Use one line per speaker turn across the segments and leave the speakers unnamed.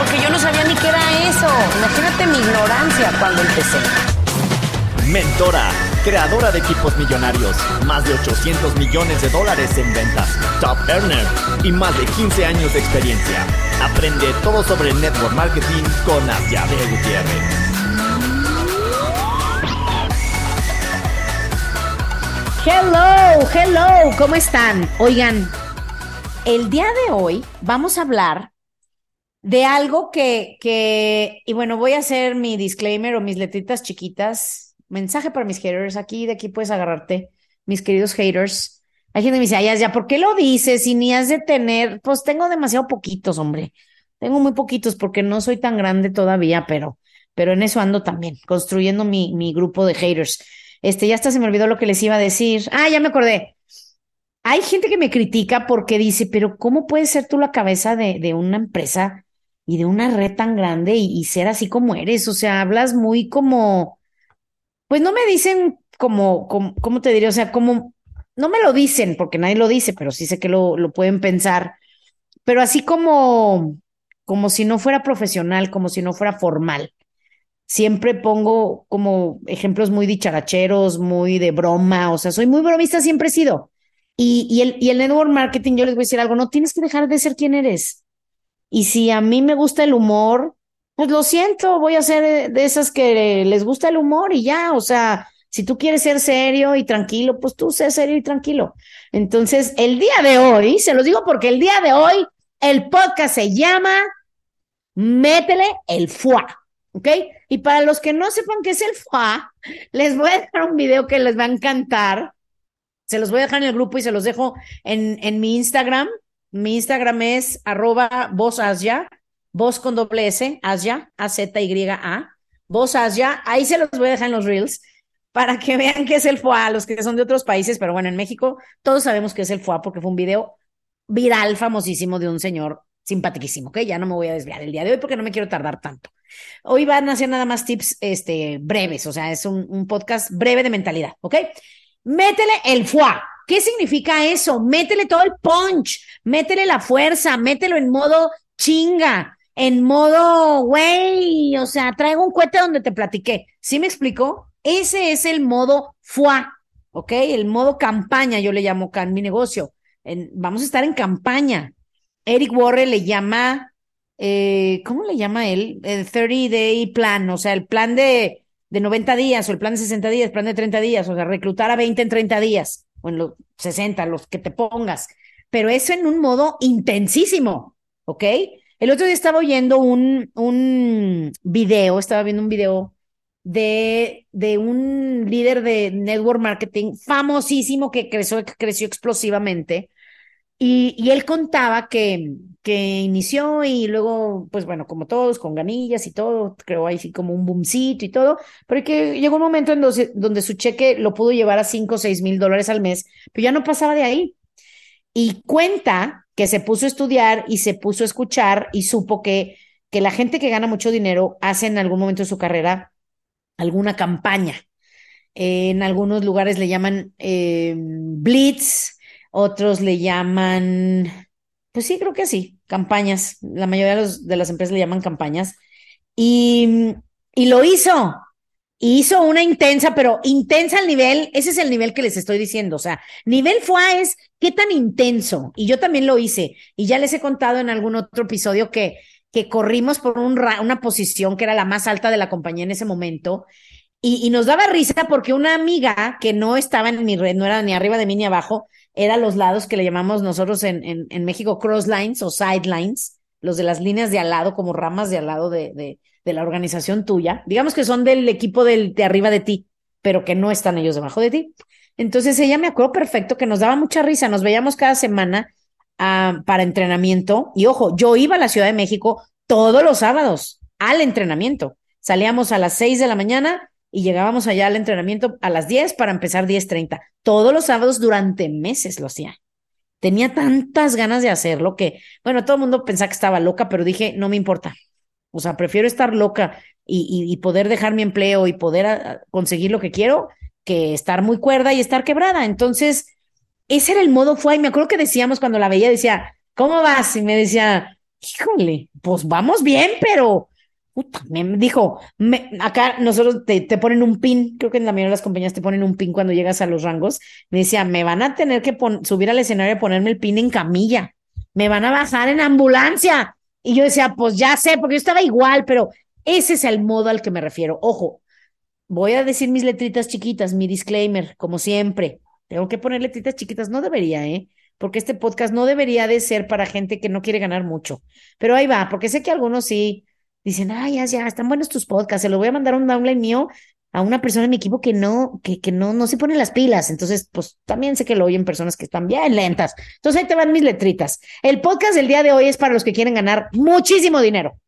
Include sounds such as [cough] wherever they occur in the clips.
porque yo no sabía ni qué era eso. Imagínate mi ignorancia cuando empecé.
Mentora, creadora de equipos millonarios, más de 800 millones de dólares en ventas, top earner y más de 15 años de experiencia. Aprende todo sobre network marketing con Asiade Gutiérrez.
Hello, hello, ¿cómo están? Oigan, el día de hoy vamos a hablar de algo que, que, y bueno, voy a hacer mi disclaimer o mis letritas chiquitas mensaje para mis haters. Aquí, de aquí puedes agarrarte, mis queridos haters. Hay gente que me dice, ay, ya, ¿por qué lo dices? Y ni has de tener, pues tengo demasiado poquitos, hombre. Tengo muy poquitos porque no soy tan grande todavía, pero, pero en eso ando también, construyendo mi, mi grupo de haters. Este, ya hasta se me olvidó lo que les iba a decir. Ah, ya me acordé. Hay gente que me critica porque dice, pero ¿cómo puedes ser tú la cabeza de, de una empresa y de una red tan grande y, ser así como eres? O sea, hablas muy como, pues no me dicen como, como, ¿cómo te diría? O sea, como, no me lo dicen porque nadie lo dice, pero sí sé que lo, lo pueden pensar, pero así como, como si no fuera profesional, como si no fuera formal. Siempre pongo como ejemplos muy dicharacheros, muy de broma, o sea, soy muy bromista, siempre he sido. Y, y, el, y el network marketing, yo les voy a decir algo, no tienes que dejar de ser quien eres. Y si a mí me gusta el humor, pues lo siento, voy a ser de esas que les gusta el humor y ya, o sea, si tú quieres ser serio y tranquilo, pues tú sé serio y tranquilo. Entonces, el día de hoy, se los digo porque el día de hoy, el podcast se llama Métele el FUA, ¿ok? Y para los que no sepan qué es el FUA, les voy a dejar un video que les va a encantar. Se los voy a dejar en el grupo y se los dejo en, en mi Instagram. Mi Instagram es arroba vozasya voz con doble S, Asia, A-Z-Y-A, voz Asia, ahí se los voy a dejar en los reels para que [laughs] vean qué es el FOA, los que son de otros países, pero bueno, en México todos sabemos qué es el FOA porque fue un video viral, famosísimo de un señor simpaticísimo, ¿ok? Ya no me voy a desviar el día de hoy porque no me quiero tardar tanto. Hoy van a hacer nada más tips este, breves, o sea, es un, un podcast breve de mentalidad, ¿ok? Métele el FOA. ¿Qué significa eso? Métele todo el punch, métele la fuerza, mételo en modo chinga, en modo, güey, o sea, traigo un cohete donde te platiqué. ¿Sí me explicó? Ese es el modo FUA, ¿ok? El modo campaña, yo le llamo acá en mi negocio. Vamos a estar en campaña. Eric Warren le llama, eh, ¿cómo le llama él? El 30 Day Plan, o sea, el plan de, de 90 días o el plan de 60 días, el plan de 30 días, o sea, reclutar a 20 en 30 días o en los 60, los que te pongas. Pero eso en un modo intensísimo, ¿ok? El otro día estaba oyendo un, un video, estaba viendo un video de, de un líder de network marketing famosísimo que creció, creció explosivamente. Y, y, él contaba que, que inició y luego, pues bueno, como todos, con ganillas y todo, creo ahí sí como un boomcito y todo, pero que llegó un momento en donde, su cheque lo pudo llevar a 5 o 6 mil dólares al mes, pero ya no pasaba de ahí. Y cuenta que se puso a estudiar y se puso a escuchar y supo que, que la gente que gana mucho dinero hace en algún momento de su carrera alguna campaña. en algunos lugares le llaman eh, blitz, otros le llaman, pues sí, creo que sí, campañas. La mayoría de, los, de las empresas le llaman campañas. Y, y lo hizo, hizo una intensa, pero intensa al nivel, ese es el nivel que les estoy diciendo, o sea, nivel FUA es qué tan intenso, y yo también lo hice, y ya les he contado en algún otro episodio que, que corrimos por un una posición que era la más alta de la compañía en ese momento, y, nos daba risa porque una amiga que no estaba en mi red, no era ni arriba de mí ni abajo, era los lados que le llamamos nosotros en, México cross lines o sidelines, los de las líneas de al lado, como ramas de al lado de, la organización tuya, digamos que son del equipo del, de arriba de ti, pero que no están ellos debajo de ti. Entonces ella me acuerdo perfecto que nos daba mucha risa, nos veíamos cada semana uh, para entrenamiento y ojo, yo iba a la Ciudad de México todos los sábados, al entrenamiento. Salíamos a las 6 de la mañana y llegábamos allá al entrenamiento a las 10 para empezar 10.30. Todos los sábados durante meses lo hacía. Tenía tantas ganas de hacerlo que, bueno, todo el mundo pensaba que estaba loca, pero dije, no me importa. O sea, prefiero estar loca y, y, poder dejar mi empleo y poder ah, conseguir lo que quiero que estar muy cuerda y estar quebrada. Entonces, ese era el modo fue. Y me acuerdo que decíamos cuando la veía, decía, ¿cómo vas? Y me decía, híjole, pues vamos bien, pero me dijo, me, acá nosotros te, te, ponen un pin, creo que en la mayoría de las compañías te ponen un pin cuando llegas a los rangos. Me decía, me van a tener que subir al escenario y ponerme el pin en camilla, me van a bajar en ambulancia. Y yo decía, pues ya sé, porque yo estaba igual, pero ese es el modo al que me refiero. Ojo, voy a decir mis letritas chiquitas, mi disclaimer, como siempre. Tengo que poner letritas chiquitas, no debería, ¿eh? Porque este podcast no debería de ser para gente que no quiere ganar mucho. Pero ahí va, porque sé que algunos sí dicen, ay, ya, ya, están buenos tus podcasts, se lo voy a mandar un downline mío a una persona en mi equipo que no, que, que no, no se pone las pilas. Entonces, pues también sé que lo oyen personas que están bien lentas. Entonces ahí te van mis letritas. El podcast del día de hoy es para los que quieren ganar muchísimo dinero.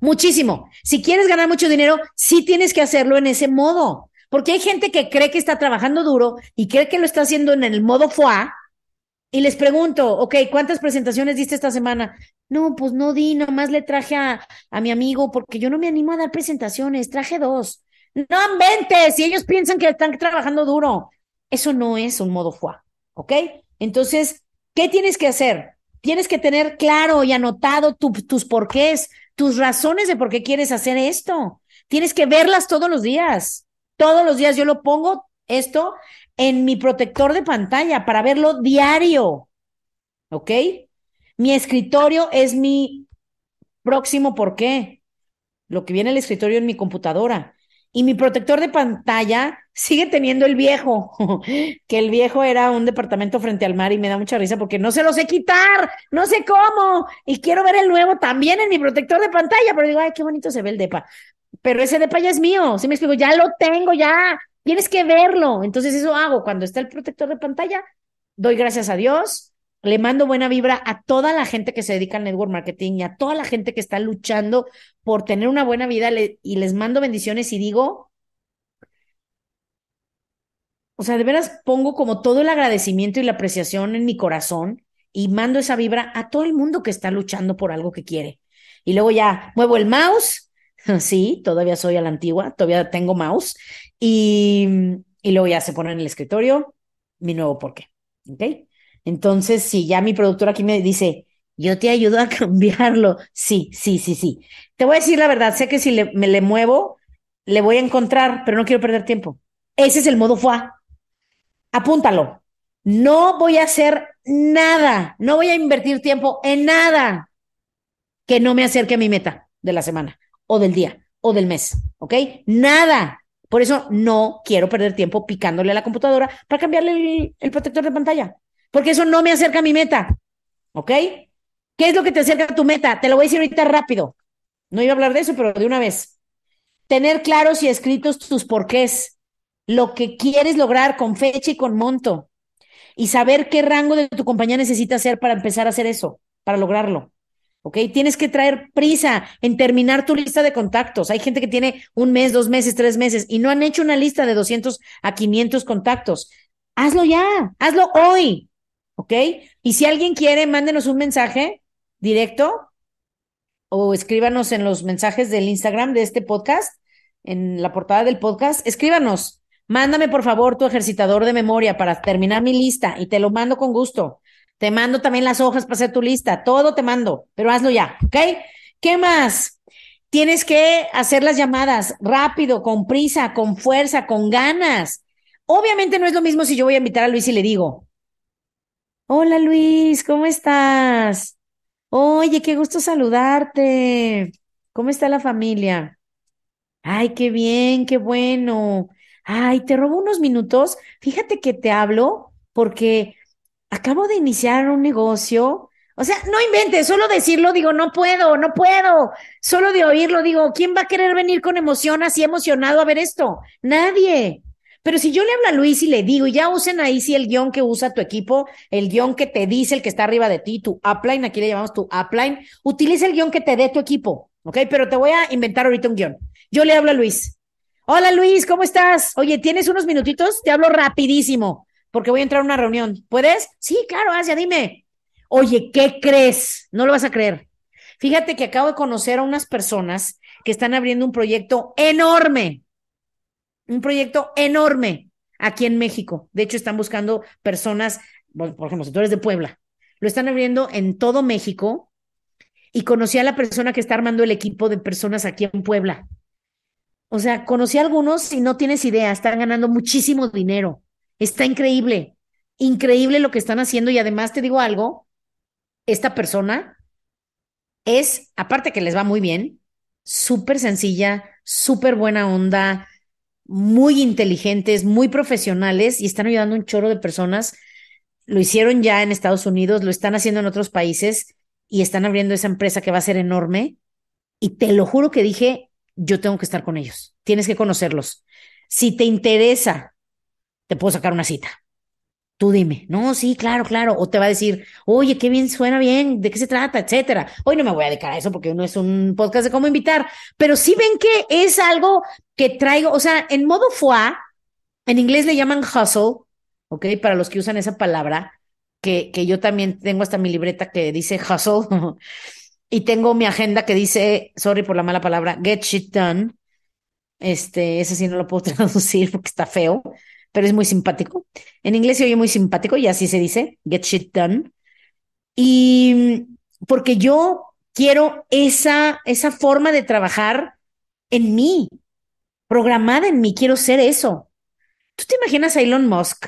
Muchísimo. Si quieres ganar mucho dinero, sí tienes que hacerlo en ese modo. Porque hay gente que cree que está trabajando duro y cree que lo está haciendo en el modo FOA. Y les pregunto, ok, ¿cuántas presentaciones diste esta semana? No, pues no di, nomás le traje a, a mi amigo porque yo no me animo a dar presentaciones, traje dos. No inventes, si ellos piensan que están trabajando duro. Eso no es un modo FUA, ¿ok? Entonces, ¿qué tienes que hacer? Tienes que tener claro y anotado tus porqués, tus razones de por qué quieres hacer esto. Tienes que verlas todos los días. Todos los días yo lo pongo esto en mi protector de pantalla para verlo diario. ¿Ok? Mi escritorio es mi próximo por qué. Lo que viene el escritorio en mi computadora. Y mi protector de pantalla sigue teniendo el viejo, [laughs] que el viejo era un departamento frente al mar y me da mucha risa porque no se lo sé quitar, no sé cómo. Y quiero ver el nuevo también en mi protector de pantalla, pero digo, ay, qué bonito se ve el depa. Pero ese depa ya es mío, si me explico, ya lo tengo, ya, tienes que verlo. Entonces eso hago cuando está el protector de pantalla, doy gracias a Dios, le mando buena vibra a toda la gente que se dedica al network marketing y a toda la gente que está luchando por tener una buena vida y les mando bendiciones y digo, o sea, de veras pongo como todo el agradecimiento y la apreciación en mi corazón y mando esa vibra a todo el mundo que está luchando por algo que quiere. Y luego ya muevo el mouse, [laughs] sí, todavía soy a la antigua, todavía tengo mouse, y, y luego ya se pone en el escritorio mi nuevo porqué, ¿ok? Entonces, si ya mi productor aquí me dice, yo te ayudo a [laughs] cambiarlo, sí, sí, sí, sí. Te voy a decir la verdad, sé que si me le muevo, le voy a encontrar, pero no quiero perder tiempo. Ese es el modo FUA. Apúntalo. No voy a hacer nada, no voy a invertir tiempo en nada que no me acerque a mi meta de la semana o del día o del mes, ¿ok? Nada. Por eso no quiero perder tiempo picándole a la computadora para cambiarle el protector de pantalla porque eso no me acerca a mi meta. ¿Ok? ¿Qué es lo que te acerca a tu meta? Te lo voy a decir ahorita rápido. No iba a hablar de eso, pero de una vez. Tener claros y escritos tus porqués, lo que quieres lograr con fecha y con monto, y saber qué rango de tu compañía necesita hacer para empezar a hacer eso, para lograrlo. ¿ok? Tienes que traer prisa en terminar tu lista de contactos. Hay gente que tiene un mes, dos meses, tres meses y no han hecho una lista de 200 a 500 contactos. Hazlo ya, hazlo hoy. ¿Ok? Y si alguien quiere, mándenos un mensaje directo o escríbanos en los mensajes del Instagram de este podcast, en la portada del podcast, escríbanos. Mándame por favor tu ejercitador de memoria para terminar mi lista y te lo mando con gusto. Te mando también las hojas para hacer tu lista, todo te mando, pero hazlo ya, ¿ok? ¿Qué más? Tienes que hacer las llamadas rápido, con prisa, con fuerza, con ganas. Obviamente no es lo mismo si yo voy a invitar a Luis y le digo, Hola Luis, ¿cómo estás? Oye, qué gusto saludarte. ¿Cómo está la familia? Ay, qué bien, qué bueno. Ay, te robo unos minutos. Fíjate que te hablo porque acabo de iniciar un negocio. O sea, no inventes, solo decirlo digo, no puedo, no puedo. Solo de oírlo digo, ¿quién va a querer venir con emoción así emocionado a ver esto? Nadie. Pero si yo le hablo a Luis y le digo, y ya usen ahí sí el guion que usa tu equipo, el guion que te dice el que está arriba de ti, tu upline, aquí le llamamos tu upline, utiliza el guion que te dé tu equipo. ¿ok? Pero te voy a inventar ahorita un guion. Yo le hablo a Luis. Hola Luis, ¿cómo estás? Oye, ¿tienes unos minutitos? Te hablo rapidísimo porque voy a entrar a una reunión. ¿Puedes? Sí, claro, Asia, dime. Oye, ¿qué crees? No lo vas a creer. Fíjate que acabo de conocer a unas personas que están abriendo un proyecto enorme, un proyecto enorme aquí en México. De hecho, están buscando personas, por ejemplo, si tú eres de Puebla, lo están abriendo en todo México y conocí a la persona que está armando el equipo de personas aquí en Puebla. O sea, conocí a algunos y no tienes idea, están ganando muchísimo dinero. Está increíble, increíble lo que están haciendo y además te digo algo, esta persona es, aparte que les va muy bien, súper sencilla, súper buena onda, muy inteligentes, muy profesionales y están ayudando a un chorro de personas. Lo hicieron ya en Estados Unidos, lo están haciendo en otros países y están abriendo esa empresa que va a ser enorme. Y te lo juro que dije, yo tengo que estar con ellos. Tienes que conocerlos. Si te interesa, te puedo sacar una cita. Dime, no, sí, claro, claro. O te va a decir, oye, qué bien, suena bien, ¿de qué se trata? Etcétera. Hoy no me voy a dedicar a eso porque no es un podcast de cómo invitar, pero sí ven que es algo que traigo, o sea, en modo foie, en inglés le llaman hustle, ¿ok? Para los que usan esa palabra, que, que yo también tengo hasta mi libreta que dice hustle, [laughs] y tengo mi agenda que dice, sorry por la mala palabra, get shit done. Este, ese sí no lo puedo [laughs] traducir porque está feo pero es muy simpático. En inglés se oye muy simpático y así se dice, get shit done. Y porque yo quiero esa, esa forma de trabajar en mí, programada en mí, quiero ser eso. ¿Tú te imaginas a Elon Musk?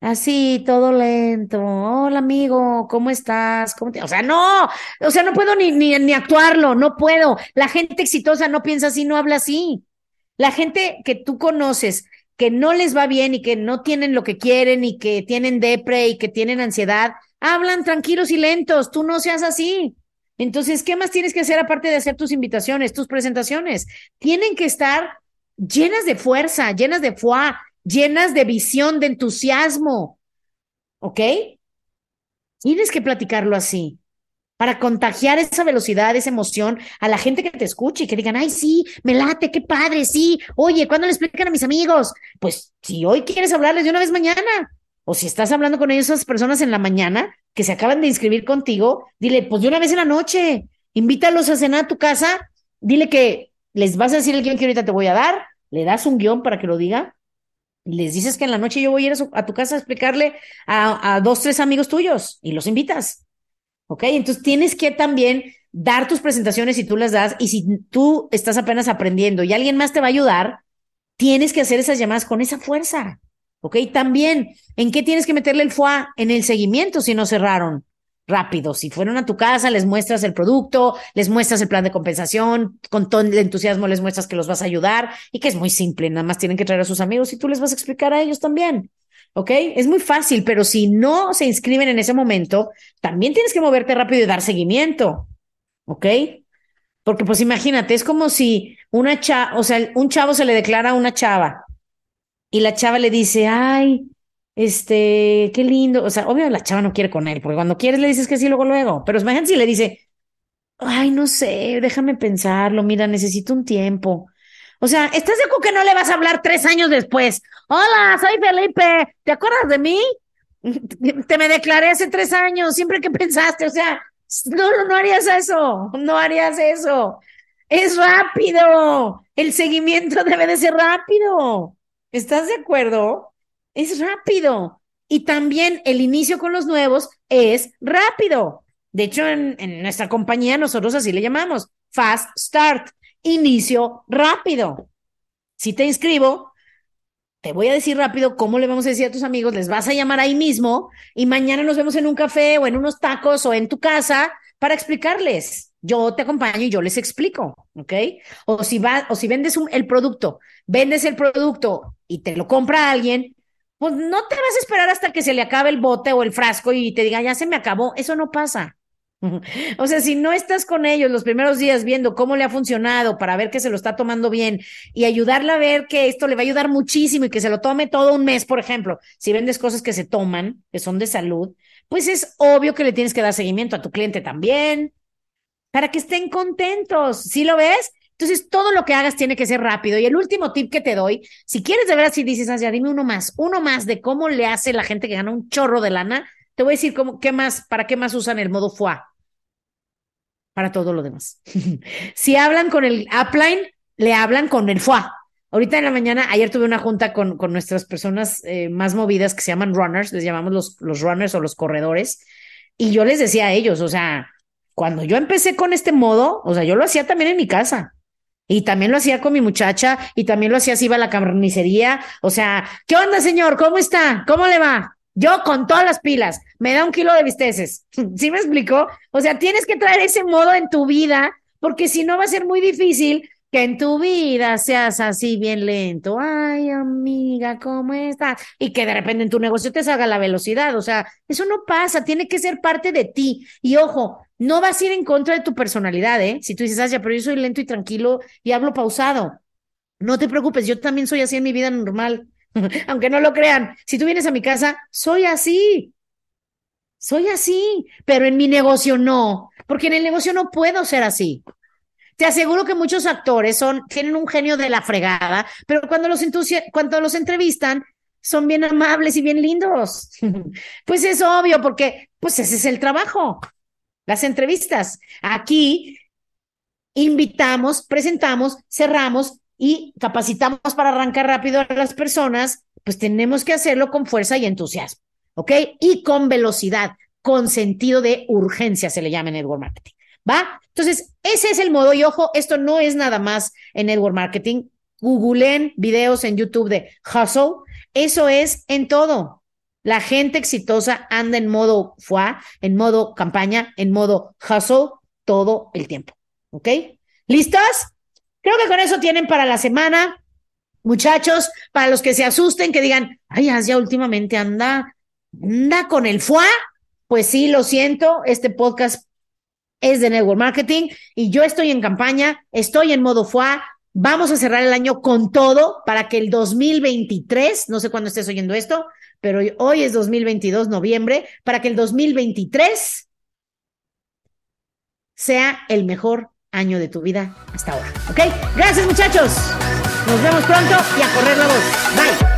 Así, todo lento. Hola, amigo, ¿cómo estás? ¿Cómo te... O sea, no, o sea, no puedo ni, ni, ni actuarlo, no puedo. La gente exitosa no piensa así, no habla así. La gente que tú conoces, que no les va bien y que no tienen lo que quieren y que tienen depre y que tienen ansiedad, hablan tranquilos y lentos, tú no seas así. Entonces, ¿qué más tienes que hacer aparte de hacer tus invitaciones, tus presentaciones? Tienen que estar llenas de fuerza, llenas de fuá, llenas de visión, de entusiasmo. ¿Ok? Tienes que platicarlo así para contagiar esa velocidad, esa emoción a la gente que te escuche y que digan, ay, sí, me late, qué padre, sí, oye, ¿cuándo le explican a mis amigos? Pues si hoy quieres hablarles de una vez mañana, o si estás hablando con esas personas en la mañana que se acaban de inscribir contigo, dile, pues de una vez en la noche, invítalos a cenar a tu casa, dile que les vas a decir el guion que ahorita te voy a dar, le das un guion para que lo diga, les dices que en la noche yo voy a ir a, tu casa a explicarle a, a dos, tres amigos tuyos y los invitas ¿ok? Entonces tienes que también dar tus presentaciones si tú las das y si tú estás apenas aprendiendo y alguien más te va a ayudar, tienes que hacer esas llamadas con esa fuerza, ¿ok? También, ¿en qué tienes que meterle el FUA? En el seguimiento si no cerraron rápido. Si fueron a tu casa, les muestras el producto, les muestras el plan de compensación, con todo el entusiasmo les muestras que los vas a ayudar y que es muy simple, nada más tienen que traer a sus amigos y tú les vas a explicar a ellos también. ¿Ok? Es muy fácil, pero si no se inscriben en ese momento, también tienes que moverte rápido y dar seguimiento, ¿ok? Porque pues imagínate, es como si una chava, o sea, un chavo se le declara a una chava y la chava le dice, ay, este, qué lindo, o sea, obvio la chava no quiere con él, porque cuando quieres le dices que sí, luego, luego, pero imagínate si le dice, ay, no sé, déjame pensarlo, mira, necesito un tiempo. O sea, ¿estás de acuerdo que no le vas a hablar tres años después? Hola, soy Felipe, ¿te acuerdas de mí? [laughs] Te me declaré hace tres años, siempre que pensaste, o sea, no, no harías eso, no harías eso. Es rápido, el seguimiento [laughs] debe de ser rápido. ¿Estás de acuerdo? Es rápido. Y también el inicio con los nuevos es rápido. De hecho, en, en nuestra compañía nosotros así le llamamos, fast start inicio rápido. Si te inscribo, te voy a decir rápido cómo le vamos a decir a tus amigos, les vas a llamar ahí mismo y mañana nos vemos en un café o en unos tacos o en tu casa para explicarles. Yo te acompaño y yo les explico, ¿ok? O si va, o si vendes el producto, vendes el producto y te lo compra alguien, pues no te vas a esperar hasta que se le acabe el bote o el frasco y te diga, ya se me acabó. Eso no pasa. [laughs] O sea, si no estás con ellos los primeros días viendo cómo le ha funcionado para ver que se lo está tomando bien y ayudarle a ver que esto le va a ayudar muchísimo y que se lo tome todo un mes, por ejemplo, si vendes cosas que se toman, que son de salud, pues es obvio que le tienes que dar seguimiento a tu cliente también. para que estén contentos. ¿Sí lo ves? Entonces, todo lo que hagas tiene que ser rápido. Y el último tip que te doy, si quieres de verdad, si dices, ya dime uno más, uno más de cómo le hace la gente que gana un chorro de lana, te voy a decir cómo, qué más, para qué más usan el modo FUA. Para todo lo demás. [laughs] si hablan con el upline, le hablan con el FUA. Ahorita en la mañana, ayer tuve una junta con, con nuestras personas eh, más movidas que se llaman runners, les llamamos los, los runners o los corredores, y yo les decía a ellos, o sea, cuando yo empecé con este modo, o sea, yo lo hacía también en mi casa. Y también lo hacía con mi muchacha y también lo hacía si iba a la carnicería. O sea, ¿qué onda, señor? ¿Cómo está? ¿Cómo le va? Yo con todas las pilas, me da un kilo de bisteces. [laughs] ¿Sí me explicó? O sea, tienes que traer ese modo en tu vida porque si no va a ser muy difícil que en tu vida seas así bien lento. Ay, amiga, ¿cómo estás? Y que de repente en tu negocio te salga la velocidad. O sea, eso no pasa, tiene que ser parte de ti. Y ojo, no vas a ir en contra de tu personalidad, ¿eh? Si tú dices, ah, ya, pero yo soy lento y tranquilo y hablo pausado. No te preocupes, yo también soy así en mi vida normal, [laughs] aunque no lo crean. Si tú vienes a mi casa, soy así. Soy así, pero en mi negocio no, porque en el negocio no puedo ser así. Te aseguro que muchos actores son, tienen un genio de la fregada, pero cuando los, entrevistan, son bien amables y bien lindos. [laughs] pues es obvio, porque pues ese es el trabajo las entrevistas. Aquí invitamos, presentamos, cerramos y capacitamos para arrancar rápido a las personas, pues tenemos que hacerlo con fuerza y entusiasmo, ¿ok? Y con velocidad, con sentido de urgencia, se le llama en network marketing, ¿va? Entonces, ese es el modo y ojo, esto no es nada más en network marketing. Googleen videos en YouTube de hustle, eso es en todo. La gente exitosa anda en modo FUA, en modo campaña, en modo hustle todo el tiempo. ¿Ok? ¿Listos? Creo que con eso tienen para la semana. Muchachos, para los que se asusten, que digan, ay, ya últimamente anda, anda con el FUA. Pues sí, lo siento, este podcast es de Network Marketing y yo estoy en campaña, estoy en modo FUA. Vamos a cerrar el año con todo para que el 2023, no sé cuándo estés oyendo esto, pero hoy es 2022, noviembre, para que el 2023 sea el mejor año de tu vida hasta ahora. ¿Ok? Gracias muchachos. Nos vemos pronto y a correr la voz. Bye.